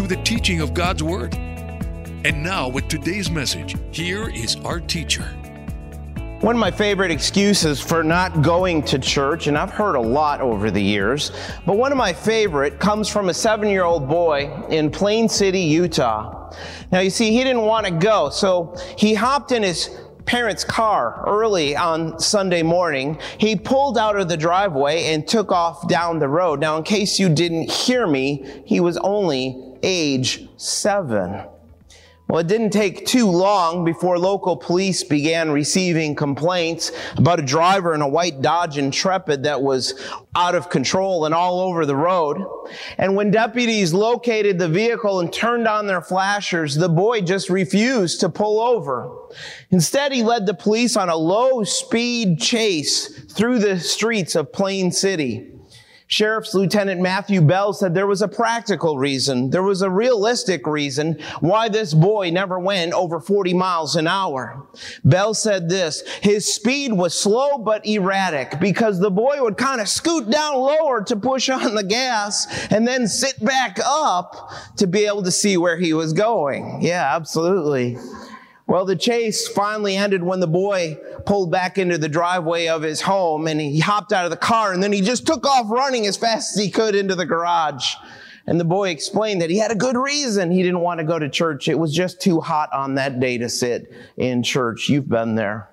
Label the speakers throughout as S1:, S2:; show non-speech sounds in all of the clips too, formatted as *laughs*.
S1: through the teaching of God's Word. And now, with today's message, here is our teacher.
S2: One of my favorite excuses for not going to church, and I've heard a lot over the years, but one of my favorite comes from a seven year old boy in Plain City, Utah. Now, you see, he didn't want to go, so he hopped in his parents' car early on Sunday morning. He pulled out of the driveway and took off down the road. Now, in case you didn't hear me, he was only age seven. Well, it didn't take too long before local police began receiving complaints about a driver in a white Dodge Intrepid that was out of control and all over the road. And when deputies located the vehicle and turned on their flashers, the boy just refused to pull over. Instead, he led the police on a low speed chase through the streets of Plain City. Sheriff's Lieutenant Matthew Bell said there was a practical reason, there was a realistic reason why this boy never went over 40 miles an hour. Bell said this, his speed was slow but erratic because the boy would kind of scoot down lower to push on the gas and then sit back up to be able to see where he was going. Yeah, absolutely. Well, the chase finally ended when the boy pulled back into the driveway of his home and he hopped out of the car and then he just took off running as fast as he could into the garage. And the boy explained that he had a good reason he didn't want to go to church. It was just too hot on that day to sit in church. You've been there.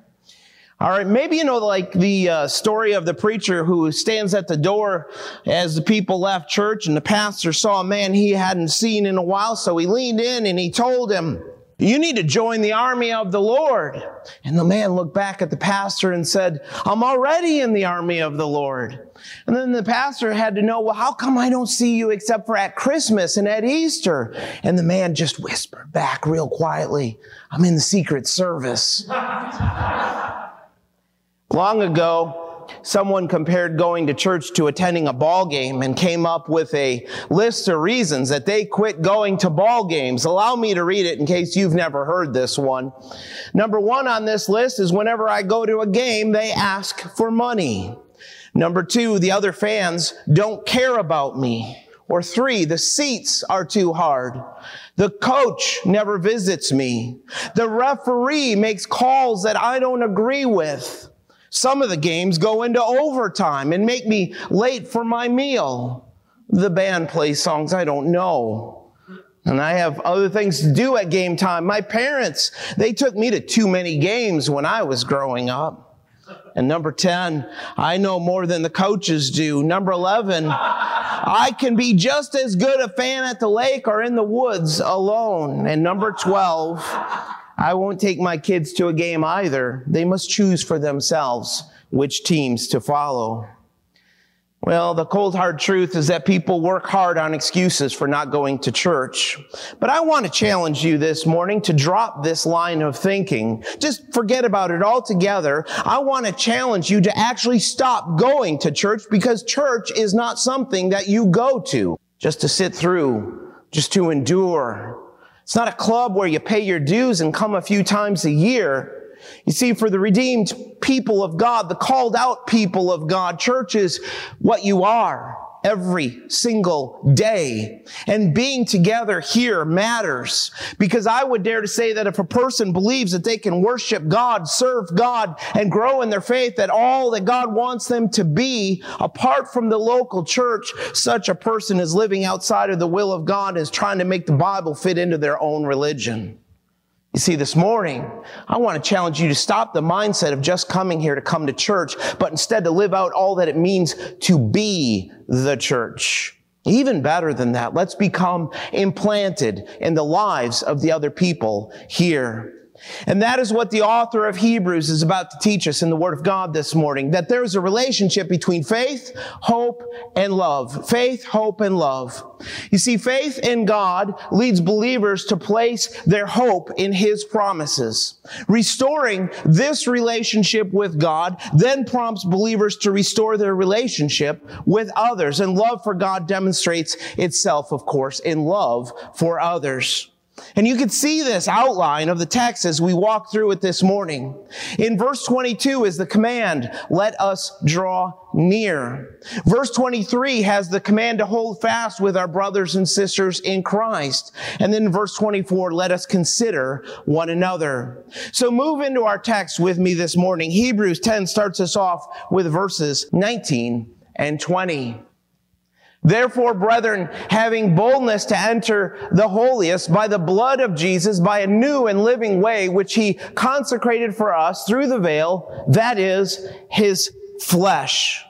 S2: All right, maybe you know like the uh, story of the preacher who stands at the door as the people left church and the pastor saw a man he hadn't seen in a while, so he leaned in and he told him, you need to join the army of the Lord. And the man looked back at the pastor and said, I'm already in the army of the Lord. And then the pastor had to know, well, how come I don't see you except for at Christmas and at Easter? And the man just whispered back real quietly, I'm in the secret service. *laughs* Long ago, someone compared going to church to attending a ball game and came up with a list of reasons that they quit going to ball games. Allow me to read it in case you've never heard this one. Number one on this list is whenever I go to a game, they ask for money. Number two, the other fans don't care about me. Or three, the seats are too hard. The coach never visits me. The referee makes calls that I don't agree with. Some of the games go into overtime and make me late for my meal. The band plays songs I don't know. And I have other things to do at game time. My parents, they took me to too many games when I was growing up. And number 10, I know more than the coaches do. Number 11, I can be just as good a fan at the lake or in the woods alone. And number 12, I won't take my kids to a game either. They must choose for themselves which teams to follow. Well, the cold hard truth is that people work hard on excuses for not going to church. But I want to challenge you this morning to drop this line of thinking. Just forget about it altogether. I want to challenge you to actually stop going to church because church is not something that you go to just to sit through, just to endure, it's not a club where you pay your dues and come a few times a year. You see, for the redeemed people of God, the called out people of God, church is what you are every single day. And being together here matters because I would dare to say that if a person believes that they can worship God, serve God, and grow in their faith, that all that God wants them to be apart from the local church, such a person is living outside of the will of God and is trying to make the Bible fit into their own religion. You see, this morning, I want to challenge you to stop the mindset of just coming here to come to church, but instead to live out all that it means to be the church. Even better than that, let's become implanted in the lives of the other people here. And that is what the author of Hebrews is about to teach us in the Word of God this morning, that there is a relationship between faith, hope, and love. Faith, hope, and love. You see, faith in God leads believers to place their hope in His promises. Restoring this relationship with God then prompts believers to restore their relationship with others. And love for God demonstrates itself, of course, in love for others. And you can see this outline of the text as we walk through it this morning. In verse 22 is the command, let us draw near. Verse 23 has the command to hold fast with our brothers and sisters in Christ. And then verse 24, let us consider one another. So move into our text with me this morning. Hebrews 10 starts us off with verses 19 and 20. Therefore, brethren, having boldness to enter the holiest by the blood of Jesus, by a new and living way, which he consecrated for us through the veil, that is his flesh.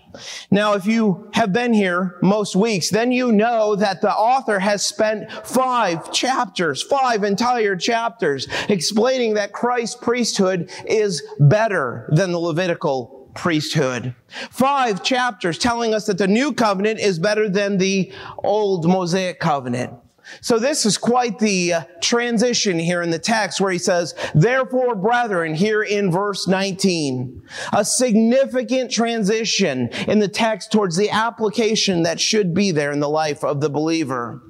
S2: Now, if you have been here most weeks, then you know that the author has spent five chapters, five entire chapters explaining that Christ's priesthood is better than the Levitical priesthood. Five chapters telling us that the new covenant is better than the old Mosaic covenant. So this is quite the uh, transition here in the text where he says, therefore, brethren, here in verse 19, a significant transition in the text towards the application that should be there in the life of the believer.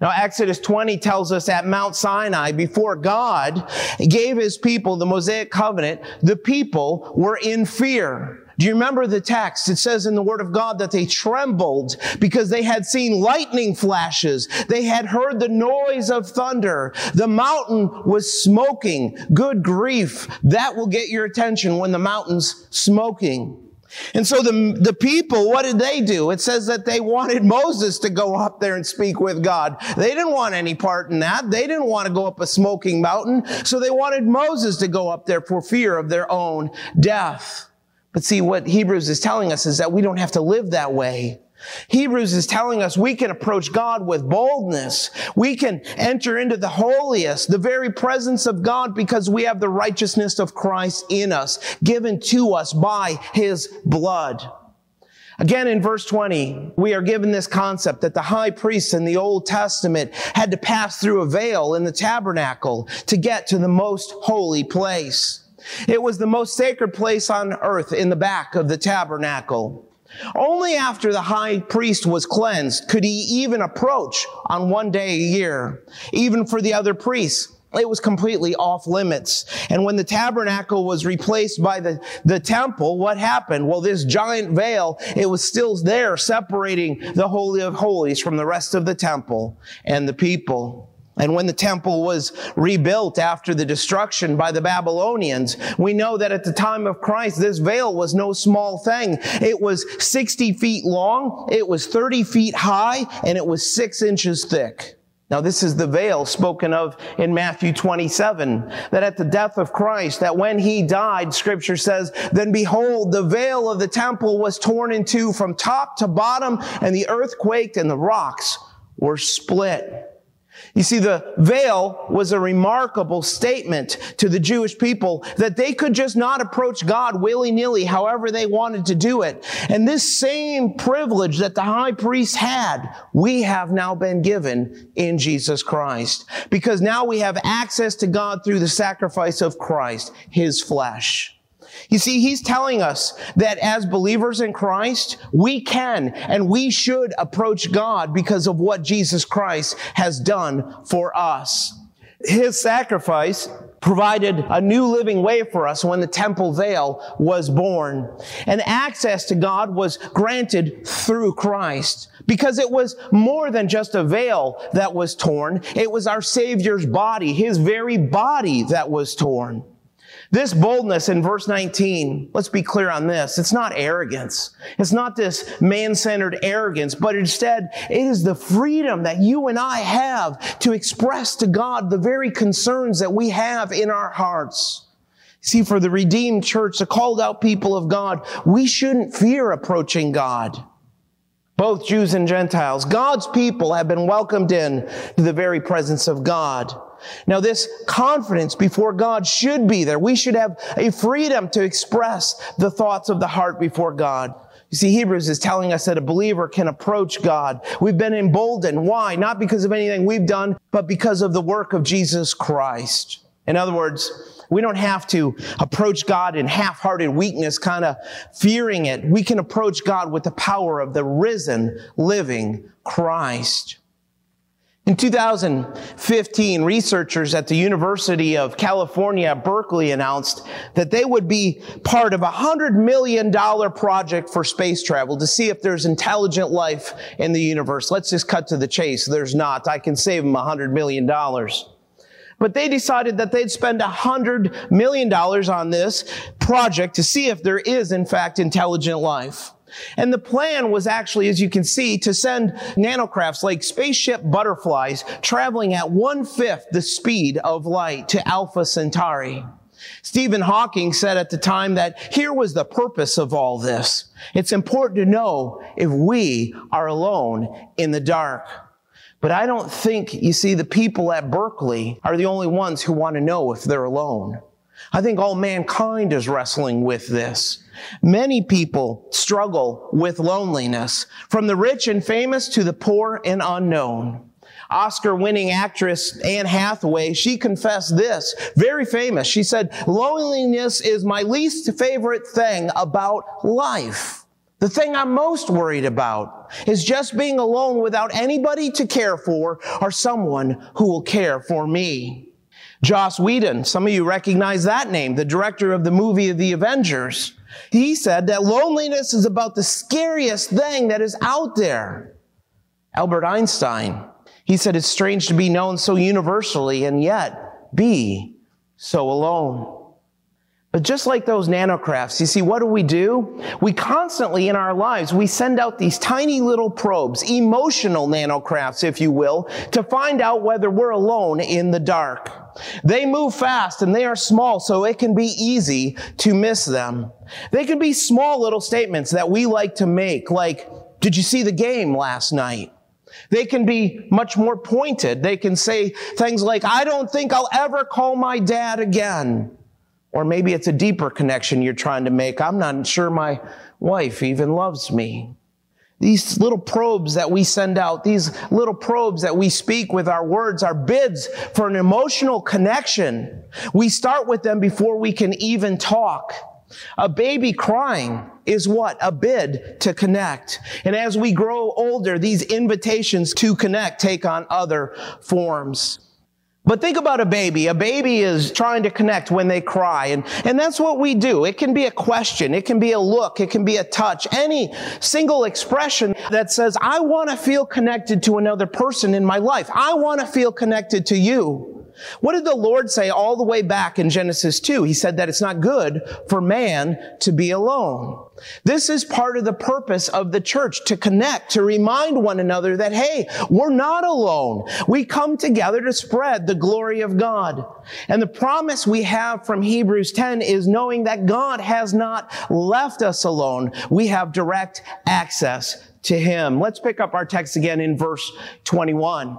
S2: Now, Exodus 20 tells us at Mount Sinai, before God gave his people the Mosaic covenant, the people were in fear. Do you remember the text? It says in the Word of God that they trembled because they had seen lightning flashes. They had heard the noise of thunder. The mountain was smoking. Good grief. That will get your attention when the mountain's smoking. And so the, the people, what did they do? It says that they wanted Moses to go up there and speak with God. They didn't want any part in that. They didn't want to go up a smoking mountain. So they wanted Moses to go up there for fear of their own death. But see, what Hebrews is telling us is that we don't have to live that way. Hebrews is telling us we can approach God with boldness. We can enter into the holiest, the very presence of God because we have the righteousness of Christ in us, given to us by His blood. Again, in verse 20, we are given this concept that the high priest in the Old Testament had to pass through a veil in the tabernacle to get to the most holy place. It was the most sacred place on earth in the back of the tabernacle. Only after the high priest was cleansed could he even approach on one day a year. Even for the other priests, it was completely off limits. And when the tabernacle was replaced by the, the temple, what happened? Well, this giant veil, it was still there separating the Holy of Holies from the rest of the temple and the people. And when the temple was rebuilt after the destruction by the Babylonians, we know that at the time of Christ, this veil was no small thing. It was 60 feet long, it was 30 feet high, and it was six inches thick. Now, this is the veil spoken of in Matthew 27, that at the death of Christ, that when he died, scripture says, then behold, the veil of the temple was torn in two from top to bottom, and the earth quaked and the rocks were split. You see, the veil was a remarkable statement to the Jewish people that they could just not approach God willy-nilly however they wanted to do it. And this same privilege that the high priest had, we have now been given in Jesus Christ. Because now we have access to God through the sacrifice of Christ, His flesh. You see, he's telling us that as believers in Christ, we can and we should approach God because of what Jesus Christ has done for us. His sacrifice provided a new living way for us when the temple veil was born. And access to God was granted through Christ because it was more than just a veil that was torn. It was our Savior's body, His very body that was torn. This boldness in verse 19, let's be clear on this. It's not arrogance. It's not this man-centered arrogance, but instead it is the freedom that you and I have to express to God the very concerns that we have in our hearts. See, for the redeemed church, the called out people of God, we shouldn't fear approaching God. both Jews and Gentiles. God's people have been welcomed in to the very presence of God. Now, this confidence before God should be there. We should have a freedom to express the thoughts of the heart before God. You see, Hebrews is telling us that a believer can approach God. We've been emboldened. Why? Not because of anything we've done, but because of the work of Jesus Christ. In other words, we don't have to approach God in half-hearted weakness, kind of fearing it. We can approach God with the power of the risen, living Christ. In 2015, researchers at the University of California, Berkeley announced that they would be part of a $100 million project for space travel to see if there's intelligent life in the universe. Let's just cut to the chase. There's not. I can save them $100 million. But they decided that they'd spend $100 million on this project to see if there is, in fact, intelligent life. And the plan was actually, as you can see, to send nanocrafts like spaceship butterflies traveling at one fifth the speed of light to Alpha Centauri. Stephen Hawking said at the time that here was the purpose of all this. It's important to know if we are alone in the dark. But I don't think, you see, the people at Berkeley are the only ones who want to know if they're alone. I think all mankind is wrestling with this. Many people struggle with loneliness, from the rich and famous to the poor and unknown. Oscar winning actress Anne Hathaway, she confessed this, very famous. She said, loneliness is my least favorite thing about life. The thing I'm most worried about is just being alone without anybody to care for or someone who will care for me. Joss Whedon, some of you recognize that name, the director of the movie of The Avengers. He said that loneliness is about the scariest thing that is out there. Albert Einstein, he said it's strange to be known so universally and yet be so alone. But just like those nanocrafts, you see, what do we do? We constantly in our lives, we send out these tiny little probes, emotional nanocrafts, if you will, to find out whether we're alone in the dark. They move fast and they are small, so it can be easy to miss them. They can be small little statements that we like to make, like, did you see the game last night? They can be much more pointed. They can say things like, I don't think I'll ever call my dad again. Or maybe it's a deeper connection you're trying to make. I'm not sure my wife even loves me. These little probes that we send out, these little probes that we speak with our words are bids for an emotional connection. We start with them before we can even talk. A baby crying is what? A bid to connect. And as we grow older, these invitations to connect take on other forms. But think about a baby. A baby is trying to connect when they cry. And, and that's what we do. It can be a question. It can be a look. It can be a touch. Any single expression that says, I want to feel connected to another person in my life. I want to feel connected to you. What did the Lord say all the way back in Genesis 2? He said that it's not good for man to be alone. This is part of the purpose of the church to connect, to remind one another that, hey, we're not alone. We come together to spread the glory of God. And the promise we have from Hebrews 10 is knowing that God has not left us alone. We have direct access to Him. Let's pick up our text again in verse 21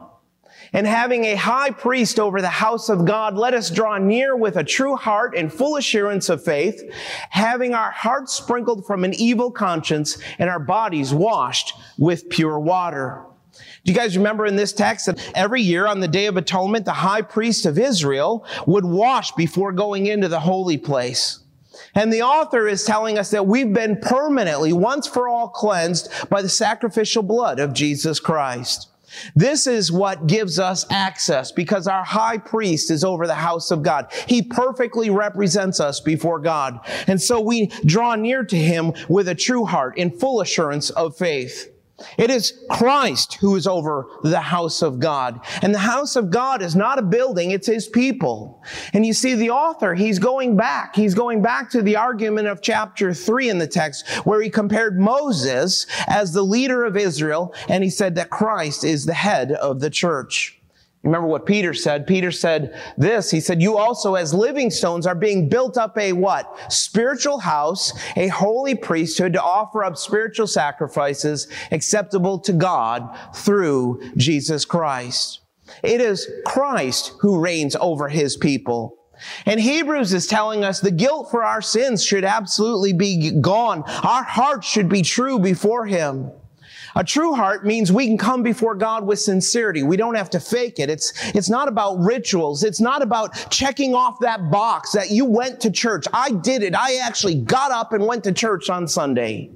S2: and having a high priest over the house of God, let us draw near with a true heart and full assurance of faith, having our hearts sprinkled from an evil conscience and our bodies washed with pure water. Do you guys remember in this text that every year on the Day of Atonement, the high priest of Israel would wash before going into the holy place? And the author is telling us that we've been permanently, once for all cleansed by the sacrificial blood of Jesus Christ. This is what gives us access because our high priest is over the house of God. He perfectly represents us before God. And so we draw near to him with a true heart in full assurance of faith. It is Christ who is over the house of God. And the house of God is not a building, it's his people. And you see the author, he's going back. He's going back to the argument of chapter three in the text where he compared Moses as the leader of Israel and he said that Christ is the head of the church. Remember what Peter said? Peter said this. He said, you also as living stones are being built up a what? Spiritual house, a holy priesthood to offer up spiritual sacrifices acceptable to God through Jesus Christ. It is Christ who reigns over his people. And Hebrews is telling us the guilt for our sins should absolutely be gone. Our hearts should be true before him. A true heart means we can come before God with sincerity. We don't have to fake it. It's, it's not about rituals. It's not about checking off that box that you went to church. I did it. I actually got up and went to church on Sunday.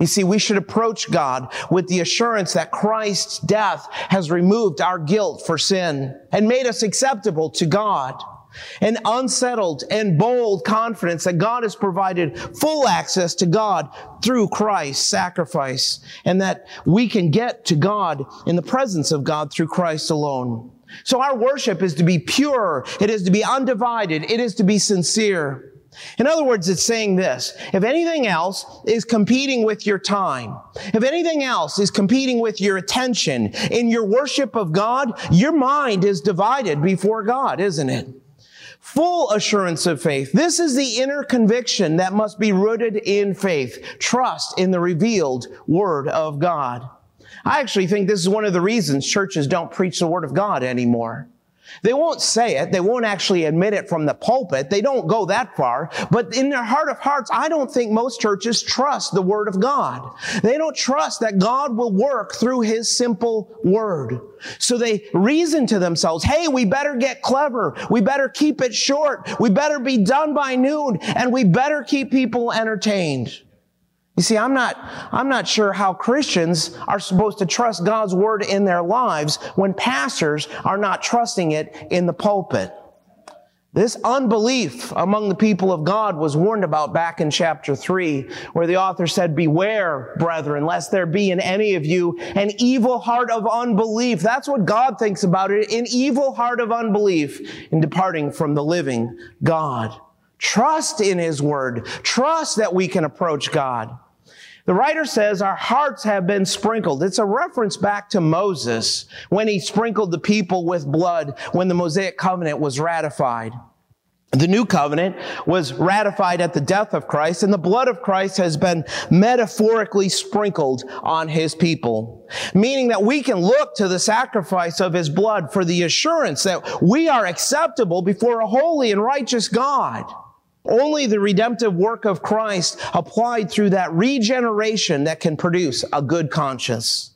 S2: You see, we should approach God with the assurance that Christ's death has removed our guilt for sin and made us acceptable to God an unsettled and bold confidence that God has provided full access to God through Christ's sacrifice and that we can get to God in the presence of God through Christ alone. So our worship is to be pure. It is to be undivided. It is to be sincere. In other words, it's saying this. If anything else is competing with your time, if anything else is competing with your attention in your worship of God, your mind is divided before God, isn't it? Full assurance of faith. This is the inner conviction that must be rooted in faith. Trust in the revealed Word of God. I actually think this is one of the reasons churches don't preach the Word of God anymore. They won't say it. They won't actually admit it from the pulpit. They don't go that far. But in their heart of hearts, I don't think most churches trust the Word of God. They don't trust that God will work through His simple Word. So they reason to themselves, hey, we better get clever. We better keep it short. We better be done by noon and we better keep people entertained. You see, I'm not, I'm not sure how Christians are supposed to trust God's word in their lives when pastors are not trusting it in the pulpit. This unbelief among the people of God was warned about back in chapter 3, where the author said, Beware, brethren, lest there be in any of you an evil heart of unbelief. That's what God thinks about it, an evil heart of unbelief in departing from the living God. Trust in His Word. Trust that we can approach God. The writer says our hearts have been sprinkled. It's a reference back to Moses when he sprinkled the people with blood when the Mosaic covenant was ratified. The new covenant was ratified at the death of Christ and the blood of Christ has been metaphorically sprinkled on his people. Meaning that we can look to the sacrifice of his blood for the assurance that we are acceptable before a holy and righteous God. Only the redemptive work of Christ applied through that regeneration that can produce a good conscience.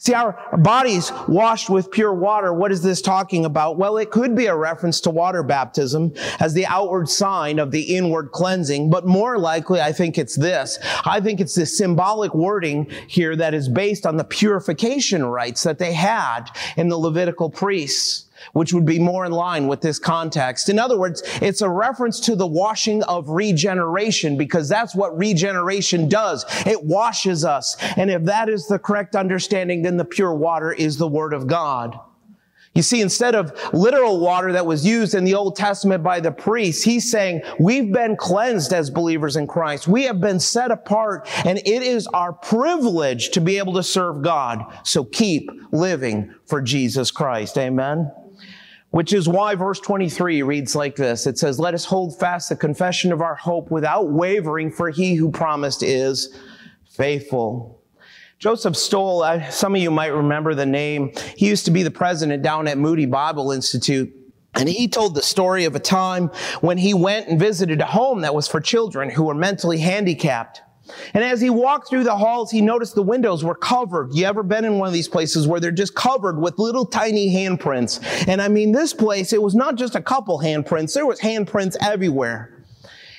S2: See, our bodies washed with pure water. What is this talking about? Well, it could be a reference to water baptism as the outward sign of the inward cleansing, but more likely, I think it's this. I think it's this symbolic wording here that is based on the purification rites that they had in the Levitical priests which would be more in line with this context. In other words, it's a reference to the washing of regeneration because that's what regeneration does. It washes us. And if that is the correct understanding, then the pure water is the Word of God. You see, instead of literal water that was used in the Old Testament by the priests, he's saying we've been cleansed as believers in Christ. We have been set apart and it is our privilege to be able to serve God. So keep living for Jesus Christ. Amen. Which is why verse 23 reads like this. It says, let us hold fast the confession of our hope without wavering, for he who promised is faithful. Joseph Stowell, uh, some of you might remember the name. He used to be the president down at Moody Bible Institute. And he told the story of a time when he went and visited a home that was for children who were mentally handicapped. And as he walked through the halls, he noticed the windows were covered. You ever been in one of these places where they're just covered with little tiny handprints? And I mean, this place, it was not just a couple handprints. There was handprints everywhere.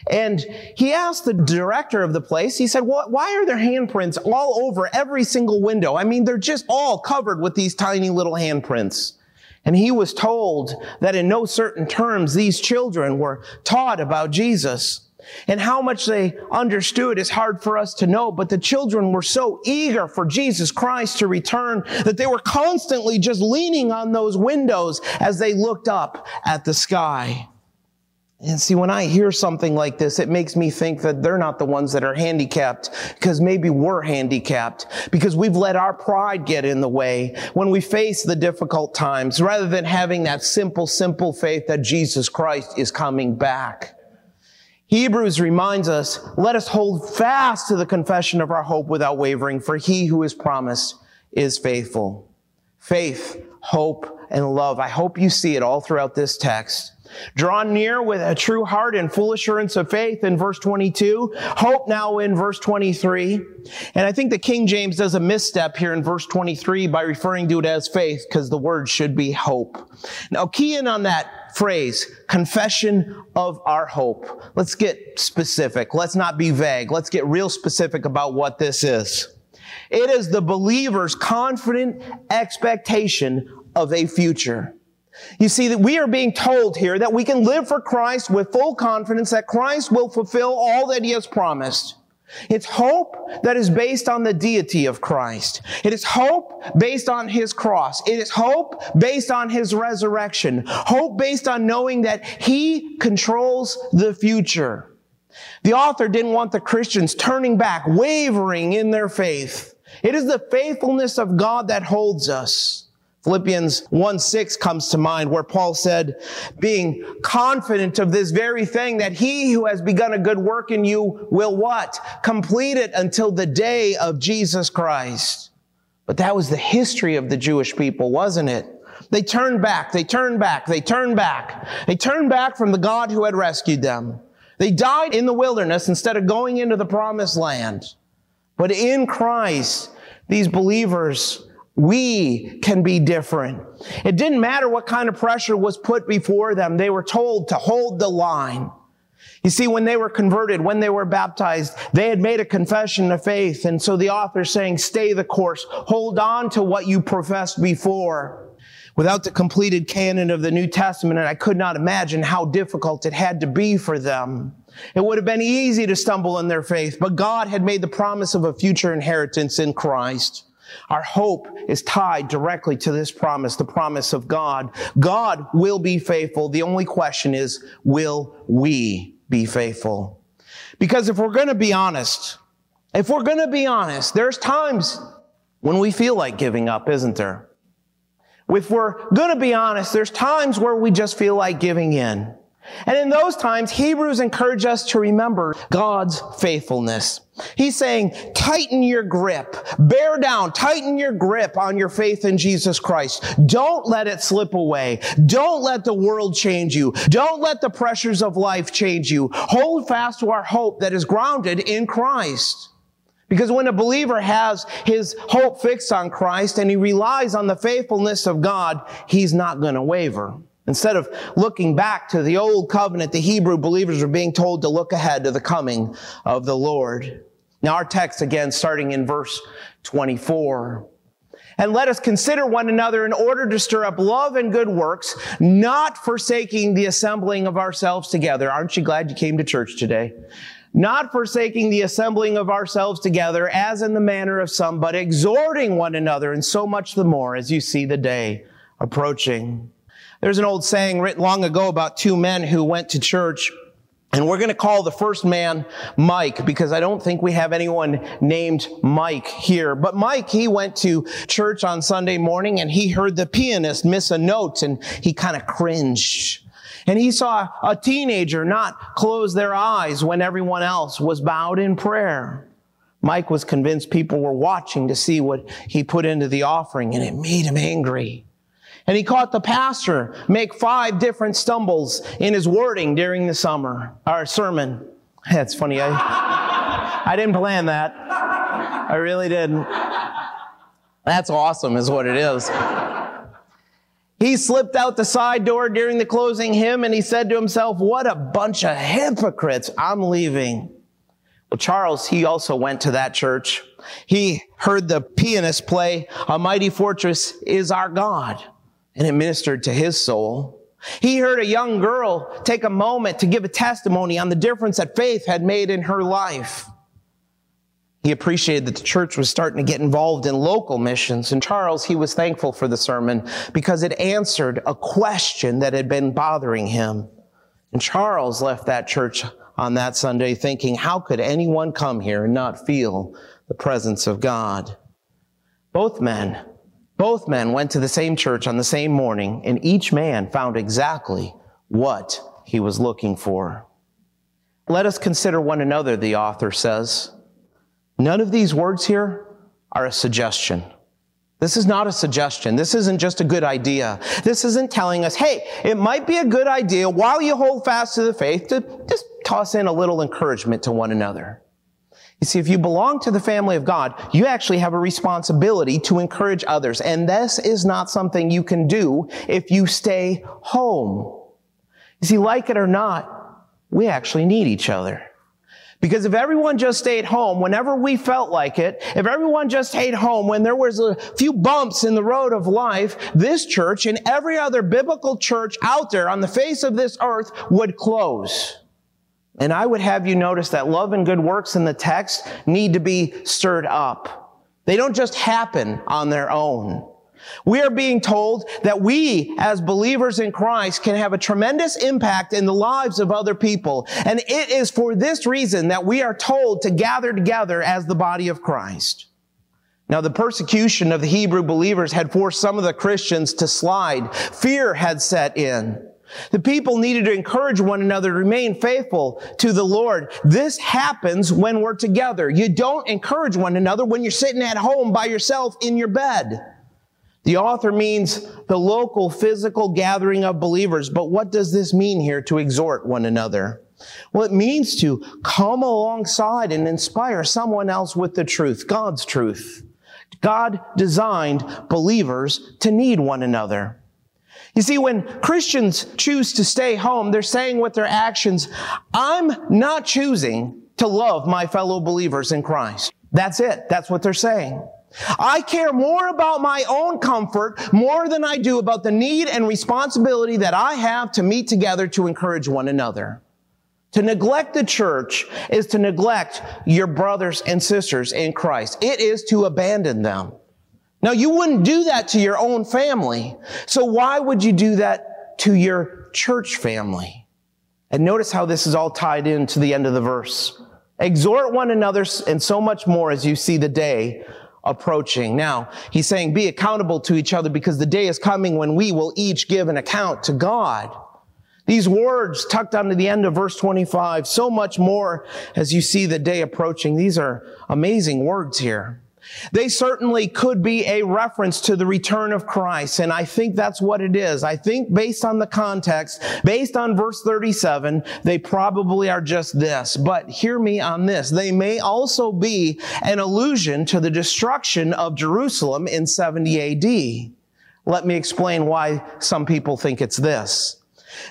S2: And he asked the director of the place, he said, well, why are there handprints all over every single window? I mean, they're just all covered with these tiny little handprints. And he was told that in no certain terms, these children were taught about Jesus. And how much they understood is hard for us to know, but the children were so eager for Jesus Christ to return that they were constantly just leaning on those windows as they looked up at the sky. And see, when I hear something like this, it makes me think that they're not the ones that are handicapped because maybe we're handicapped because we've let our pride get in the way when we face the difficult times rather than having that simple, simple faith that Jesus Christ is coming back. Hebrews reminds us, let us hold fast to the confession of our hope without wavering, for he who is promised is faithful. Faith, hope, and love. I hope you see it all throughout this text. Draw near with a true heart and full assurance of faith in verse 22. Hope now in verse 23. And I think the King James does a misstep here in verse 23 by referring to it as faith because the word should be hope. Now key in on that phrase, confession of our hope. Let's get specific. Let's not be vague. Let's get real specific about what this is. It is the believer's confident expectation of a future. You see that we are being told here that we can live for Christ with full confidence that Christ will fulfill all that he has promised. It's hope that is based on the deity of Christ. It is hope based on his cross. It is hope based on his resurrection. Hope based on knowing that he controls the future. The author didn't want the Christians turning back, wavering in their faith. It is the faithfulness of God that holds us. Philippians 1 6 comes to mind where Paul said, being confident of this very thing that he who has begun a good work in you will what? Complete it until the day of Jesus Christ. But that was the history of the Jewish people, wasn't it? They turned back, they turned back, they turned back. They turned back from the God who had rescued them. They died in the wilderness instead of going into the promised land. But in Christ, these believers we can be different. It didn't matter what kind of pressure was put before them. They were told to hold the line. You see, when they were converted, when they were baptized, they had made a confession of faith. And so the author is saying, stay the course. Hold on to what you professed before. Without the completed canon of the New Testament, and I could not imagine how difficult it had to be for them. It would have been easy to stumble in their faith, but God had made the promise of a future inheritance in Christ. Our hope is tied directly to this promise, the promise of God. God will be faithful. The only question is, will we be faithful? Because if we're going to be honest, if we're going to be honest, there's times when we feel like giving up, isn't there? If we're going to be honest, there's times where we just feel like giving in. And in those times, Hebrews encourage us to remember God's faithfulness. He's saying, tighten your grip, bear down, tighten your grip on your faith in Jesus Christ. Don't let it slip away. Don't let the world change you. Don't let the pressures of life change you. Hold fast to our hope that is grounded in Christ. Because when a believer has his hope fixed on Christ and he relies on the faithfulness of God, he's not going to waver. Instead of looking back to the old covenant, the Hebrew believers were being told to look ahead to the coming of the Lord. Now our text again, starting in verse 24. And let us consider one another in order to stir up love and good works, not forsaking the assembling of ourselves together. Aren't you glad you came to church today? Not forsaking the assembling of ourselves together as in the manner of some, but exhorting one another and so much the more as you see the day approaching. There's an old saying written long ago about two men who went to church and we're going to call the first man Mike because I don't think we have anyone named Mike here. But Mike, he went to church on Sunday morning and he heard the pianist miss a note and he kind of cringed. And he saw a teenager not close their eyes when everyone else was bowed in prayer. Mike was convinced people were watching to see what he put into the offering and it made him angry. And he caught the pastor make five different stumbles in his wording during the summer, our sermon. That's funny. I, I didn't plan that. I really didn't. That's awesome, is what it is. He slipped out the side door during the closing hymn and he said to himself, What a bunch of hypocrites. I'm leaving. Well, Charles, he also went to that church. He heard the pianist play, A Mighty Fortress is Our God and it ministered to his soul. He heard a young girl take a moment to give a testimony on the difference that faith had made in her life. He appreciated that the church was starting to get involved in local missions. And Charles, he was thankful for the sermon because it answered a question that had been bothering him. And Charles left that church on that Sunday thinking, how could anyone come here and not feel the presence of God? Both men, both men went to the same church on the same morning, and each man found exactly what he was looking for. Let us consider one another, the author says. None of these words here are a suggestion. This is not a suggestion. This isn't just a good idea. This isn't telling us, hey, it might be a good idea while you hold fast to the faith to just toss in a little encouragement to one another. You see, if you belong to the family of God, you actually have a responsibility to encourage others. And this is not something you can do if you stay home. You see, like it or not, we actually need each other. Because if everyone just stayed home whenever we felt like it, if everyone just stayed home when there was a few bumps in the road of life, this church and every other biblical church out there on the face of this earth would close. And I would have you notice that love and good works in the text need to be stirred up. They don't just happen on their own. We are being told that we, as believers in Christ, can have a tremendous impact in the lives of other people. And it is for this reason that we are told to gather together as the body of Christ. Now, the persecution of the Hebrew believers had forced some of the Christians to slide. Fear had set in. The people needed to encourage one another to remain faithful to the Lord. This happens when we're together. You don't encourage one another when you're sitting at home by yourself in your bed. The author means the local physical gathering of believers. But what does this mean here to exhort one another? Well, it means to come alongside and inspire someone else with the truth, God's truth. God designed believers to need one another. You see, when Christians choose to stay home, they're saying with their actions, I'm not choosing to love my fellow believers in Christ. That's it. That's what they're saying. I care more about my own comfort more than I do about the need and responsibility that I have to meet together to encourage one another. To neglect the church is to neglect your brothers and sisters in Christ. It is to abandon them. Now, you wouldn't do that to your own family. So why would you do that to your church family? And notice how this is all tied into the end of the verse. Exhort one another and so much more as you see the day approaching. Now, he's saying be accountable to each other because the day is coming when we will each give an account to God. These words tucked onto the end of verse 25, so much more as you see the day approaching. These are amazing words here. They certainly could be a reference to the return of Christ. And I think that's what it is. I think based on the context, based on verse 37, they probably are just this. But hear me on this. They may also be an allusion to the destruction of Jerusalem in 70 AD. Let me explain why some people think it's this.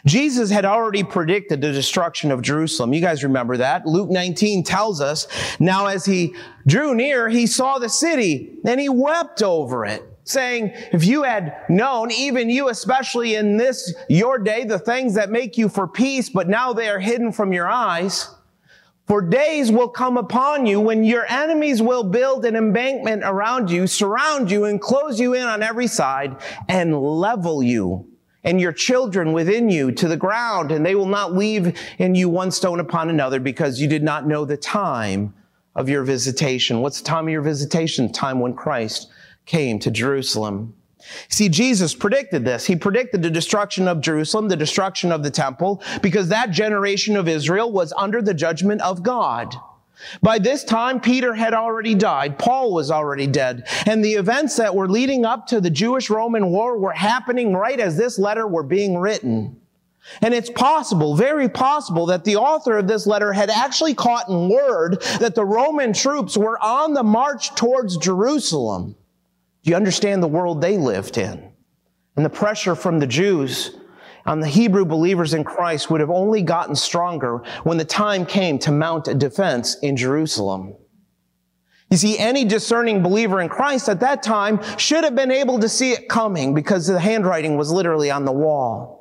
S2: Jesus had already predicted the destruction of Jerusalem. You guys remember that. Luke 19 tells us, now as he drew near, he saw the city and he wept over it saying, if you had known, even you, especially in this, your day, the things that make you for peace, but now they are hidden from your eyes. For days will come upon you when your enemies will build an embankment around you, surround you, and close you in on every side, and level you and your children within you to the ground, and they will not leave in you one stone upon another because you did not know the time of your visitation. What's the time of your visitation? The Time when Christ came to Jerusalem. See, Jesus predicted this. He predicted the destruction of Jerusalem, the destruction of the temple, because that generation of Israel was under the judgment of God. By this time, Peter had already died. Paul was already dead. And the events that were leading up to the Jewish-Roman war were happening right as this letter were being written. And it's possible, very possible, that the author of this letter had actually caught in word that the Roman troops were on the march towards Jerusalem. Do you understand the world they lived in? And the pressure from the Jews on the Hebrew believers in Christ would have only gotten stronger when the time came to mount a defense in Jerusalem. You see, any discerning believer in Christ at that time should have been able to see it coming because the handwriting was literally on the wall.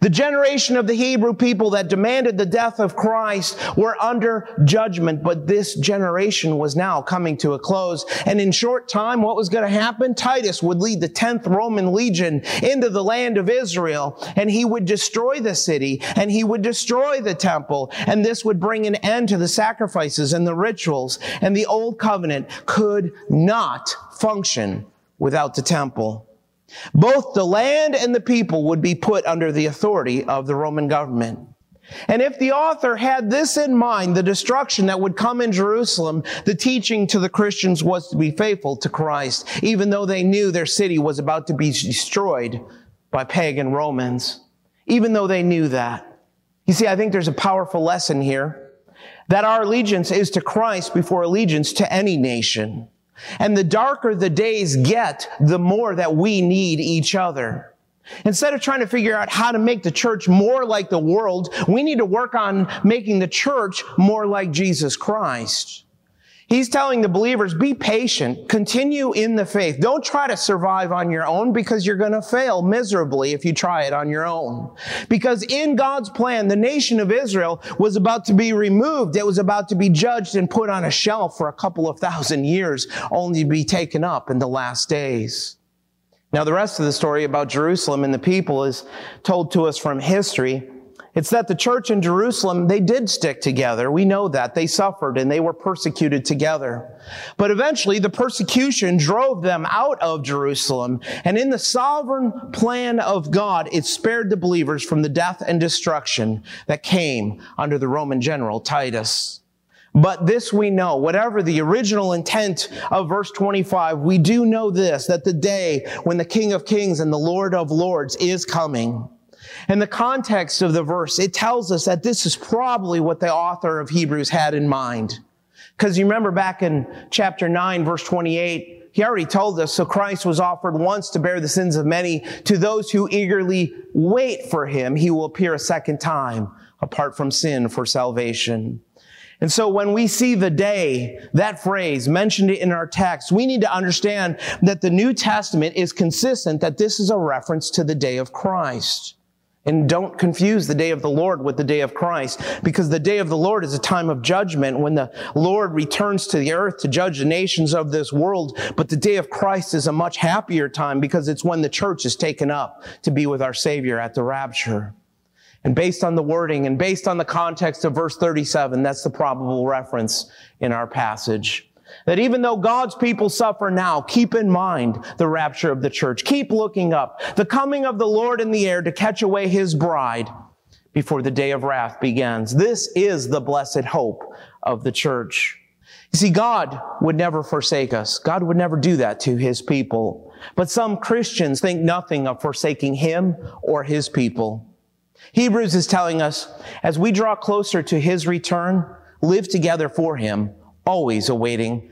S2: The generation of the Hebrew people that demanded the death of Christ were under judgment, but this generation was now coming to a close. And in short time, what was going to happen? Titus would lead the 10th Roman legion into the land of Israel, and he would destroy the city, and he would destroy the temple, and this would bring an end to the sacrifices and the rituals, and the old covenant could not function without the temple. Both the land and the people would be put under the authority of the Roman government. And if the author had this in mind, the destruction that would come in Jerusalem, the teaching to the Christians was to be faithful to Christ, even though they knew their city was about to be destroyed by pagan Romans. Even though they knew that. You see, I think there's a powerful lesson here that our allegiance is to Christ before allegiance to any nation. And the darker the days get, the more that we need each other. Instead of trying to figure out how to make the church more like the world, we need to work on making the church more like Jesus Christ. He's telling the believers, be patient, continue in the faith. Don't try to survive on your own because you're going to fail miserably if you try it on your own. Because in God's plan, the nation of Israel was about to be removed. It was about to be judged and put on a shelf for a couple of thousand years, only to be taken up in the last days. Now, the rest of the story about Jerusalem and the people is told to us from history. It's that the church in Jerusalem, they did stick together. We know that. They suffered and they were persecuted together. But eventually the persecution drove them out of Jerusalem. And in the sovereign plan of God, it spared the believers from the death and destruction that came under the Roman general Titus. But this we know, whatever the original intent of verse 25, we do know this, that the day when the King of Kings and the Lord of Lords is coming. In the context of the verse, it tells us that this is probably what the author of Hebrews had in mind. Because you remember back in chapter 9, verse 28, he already told us, so Christ was offered once to bear the sins of many. To those who eagerly wait for him, he will appear a second time apart from sin for salvation. And so when we see the day, that phrase mentioned in our text, we need to understand that the New Testament is consistent that this is a reference to the day of Christ. And don't confuse the day of the Lord with the day of Christ, because the day of the Lord is a time of judgment when the Lord returns to the earth to judge the nations of this world. But the day of Christ is a much happier time because it's when the church is taken up to be with our Savior at the rapture. And based on the wording and based on the context of verse 37, that's the probable reference in our passage. That even though God's people suffer now, keep in mind the rapture of the church. Keep looking up. The coming of the Lord in the air to catch away his bride before the day of wrath begins. This is the blessed hope of the church. You see, God would never forsake us. God would never do that to his people. But some Christians think nothing of forsaking him or his people. Hebrews is telling us, as we draw closer to his return, live together for him, always awaiting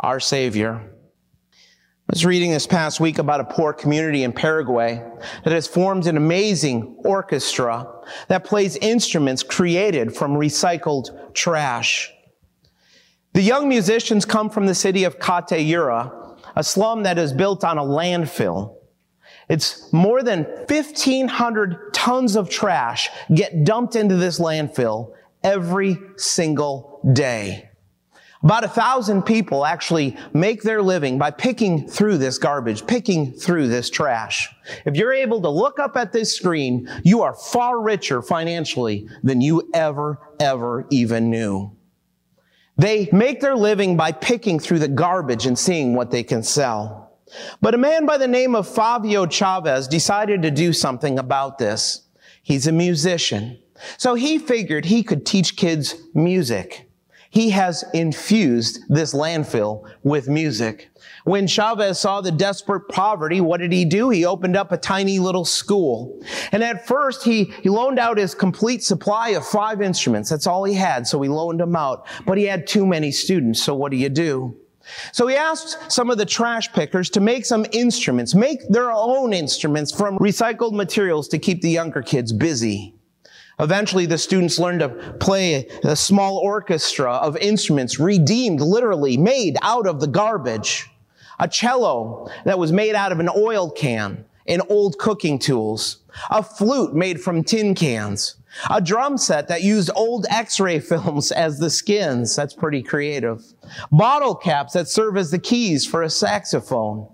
S2: our Savior. I was reading this past week about a poor community in Paraguay that has formed an amazing orchestra that plays instruments created from recycled trash. The young musicians come from the city of Cateura, a slum that is built on a landfill. It's more than 1,500 tons of trash get dumped into this landfill every single day. About a thousand people actually make their living by picking through this garbage, picking through this trash. If you're able to look up at this screen, you are far richer financially than you ever, ever even knew. They make their living by picking through the garbage and seeing what they can sell. But a man by the name of Favio Chavez decided to do something about this. He's a musician. So he figured he could teach kids music. He has infused this landfill with music. When Chavez saw the desperate poverty, what did he do? He opened up a tiny little school. And at first, he, he loaned out his complete supply of five instruments. That's all he had, so he loaned them out. But he had too many students, so what do you do? So he asked some of the trash pickers to make some instruments, make their own instruments from recycled materials to keep the younger kids busy. Eventually, the students learned to play a small orchestra of instruments redeemed, literally made out of the garbage. A cello that was made out of an oil can and old cooking tools, a flute made from tin cans, a drum set that used old x-ray *laughs* films as the skins. That's pretty creative. Bottle caps that serve as the keys for a saxophone.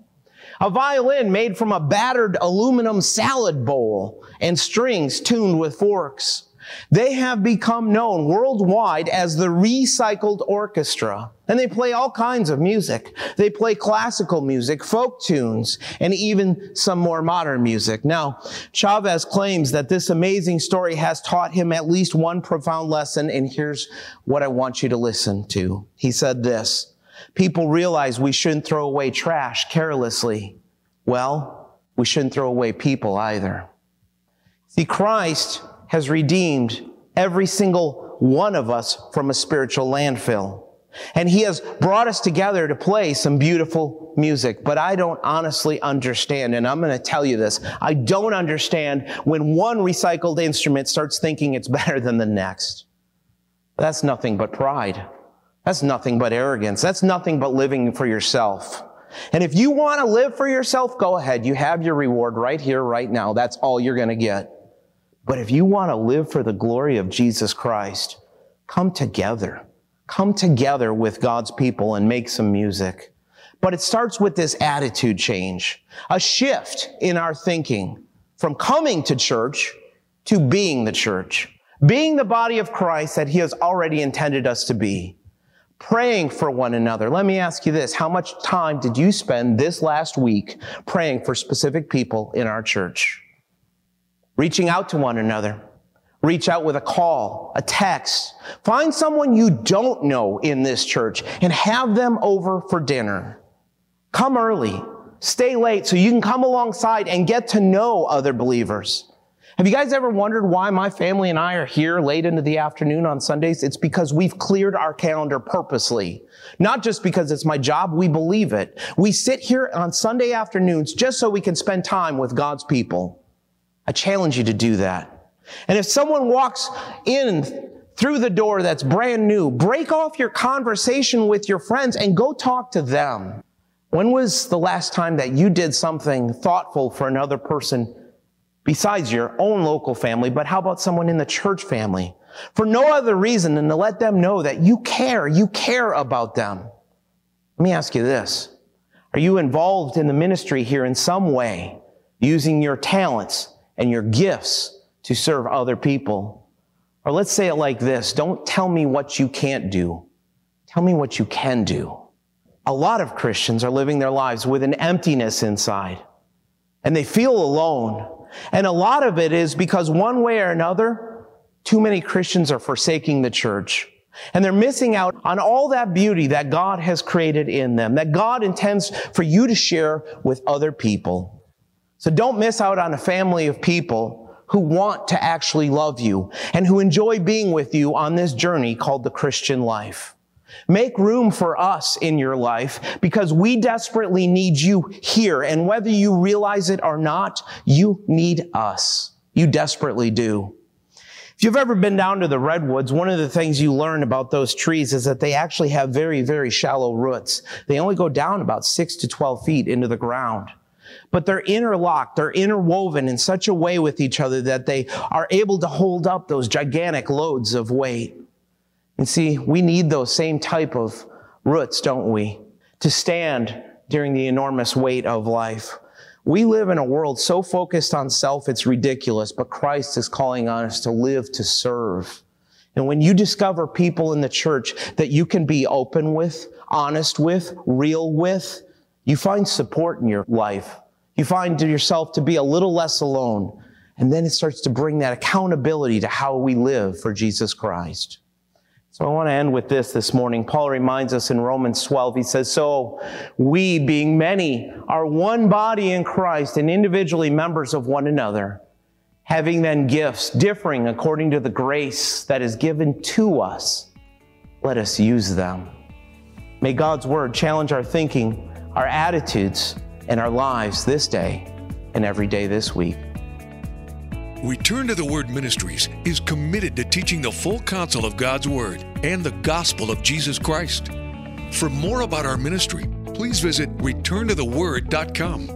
S2: A violin made from a battered aluminum salad bowl and strings tuned with forks. They have become known worldwide as the Recycled Orchestra. And they play all kinds of music. They play classical music, folk tunes, and even some more modern music. Now, Chavez claims that this amazing story has taught him at least one profound lesson, and here's what I want you to listen to. He said this, people realize we shouldn't throw away trash carelessly. Well, we shouldn't throw away people either. See, Christ has redeemed every single one of us from a spiritual landfill. And he has brought us together to play some beautiful music. But I don't honestly understand, and I'm going to tell you this. I don't understand when one recycled instrument starts thinking it's better than the next. That's nothing but pride. That's nothing but arrogance. That's nothing but living for yourself. And if you want to live for yourself, go ahead. You have your reward right here, right now. That's all you're going to get. But if you want to live for the glory of Jesus Christ, come together. Come together with God's people and make some music. But it starts with this attitude change, a shift in our thinking from coming to church to being the church, being the body of Christ that he has already intended us to be, praying for one another. Let me ask you this. How much time did you spend this last week praying for specific people in our church? reaching out to one another. Reach out with a call, a text. Find someone you don't know in this church and have them over for dinner. Come early. Stay late so you can come alongside and get to know other believers. Have you guys ever wondered why my family and I are here late into the afternoon on Sundays? It's because we've cleared our calendar purposely. Not just because it's my job, we believe it. We sit here on Sunday afternoons just so we can spend time with God's people. I challenge you to do that. And if someone walks in through the door that's brand new, break off your conversation with your friends and go talk to them. When was the last time that you did something thoughtful for another person besides your own local family, but how about someone in the church family? For no other reason than to let them know that you care, you care about them. Let me ask you this. Are you involved in the ministry here in some way, using your talents, and your gifts to serve other people. Or let's say it like this. Don't tell me what you can't do. Tell me what you can do. A lot of Christians are living their lives with an emptiness inside and they feel alone. And a lot of it is because one way or another, too many Christians are forsaking the church. And they're missing out on all that beauty that God has created in them, that God intends for you to share with other people. So don't miss out on a family of people who want to actually love you and who enjoy being with you on this journey called the Christian life. Make room for us in your life because we desperately need you here. And whether you realize it or not, you need us. You desperately do. If you've ever been down to the redwoods, one of the things you learn about those trees is that they actually have very, very shallow roots. They only go down about six to 12 feet into the ground but they're interlocked, they're interwoven in such a way with each other that they are able to hold up those gigantic loads of weight. And see, we need those same type of roots, don't we? To stand during the enormous weight of life. We live in a world so focused on self, it's ridiculous, but Christ is calling on us to live to serve. And when you discover people in the church that you can be open with, honest with, real with, you find support in your life. You find yourself to be a little less alone. And then it starts to bring that accountability to how we live for Jesus Christ. So I want to end with this this morning. Paul reminds us in Romans 12, he says, So we, being many, are one body in Christ and individually members of one another, having then gifts differing according to the grace that is given to us. Let us use them. May God's word challenge our thinking our attitudes, and our lives this day and every day this week.
S1: Return to the Word Ministries is committed to teaching the full counsel of God's Word and the gospel of Jesus Christ. For more about our ministry, please visit returntotheword.com.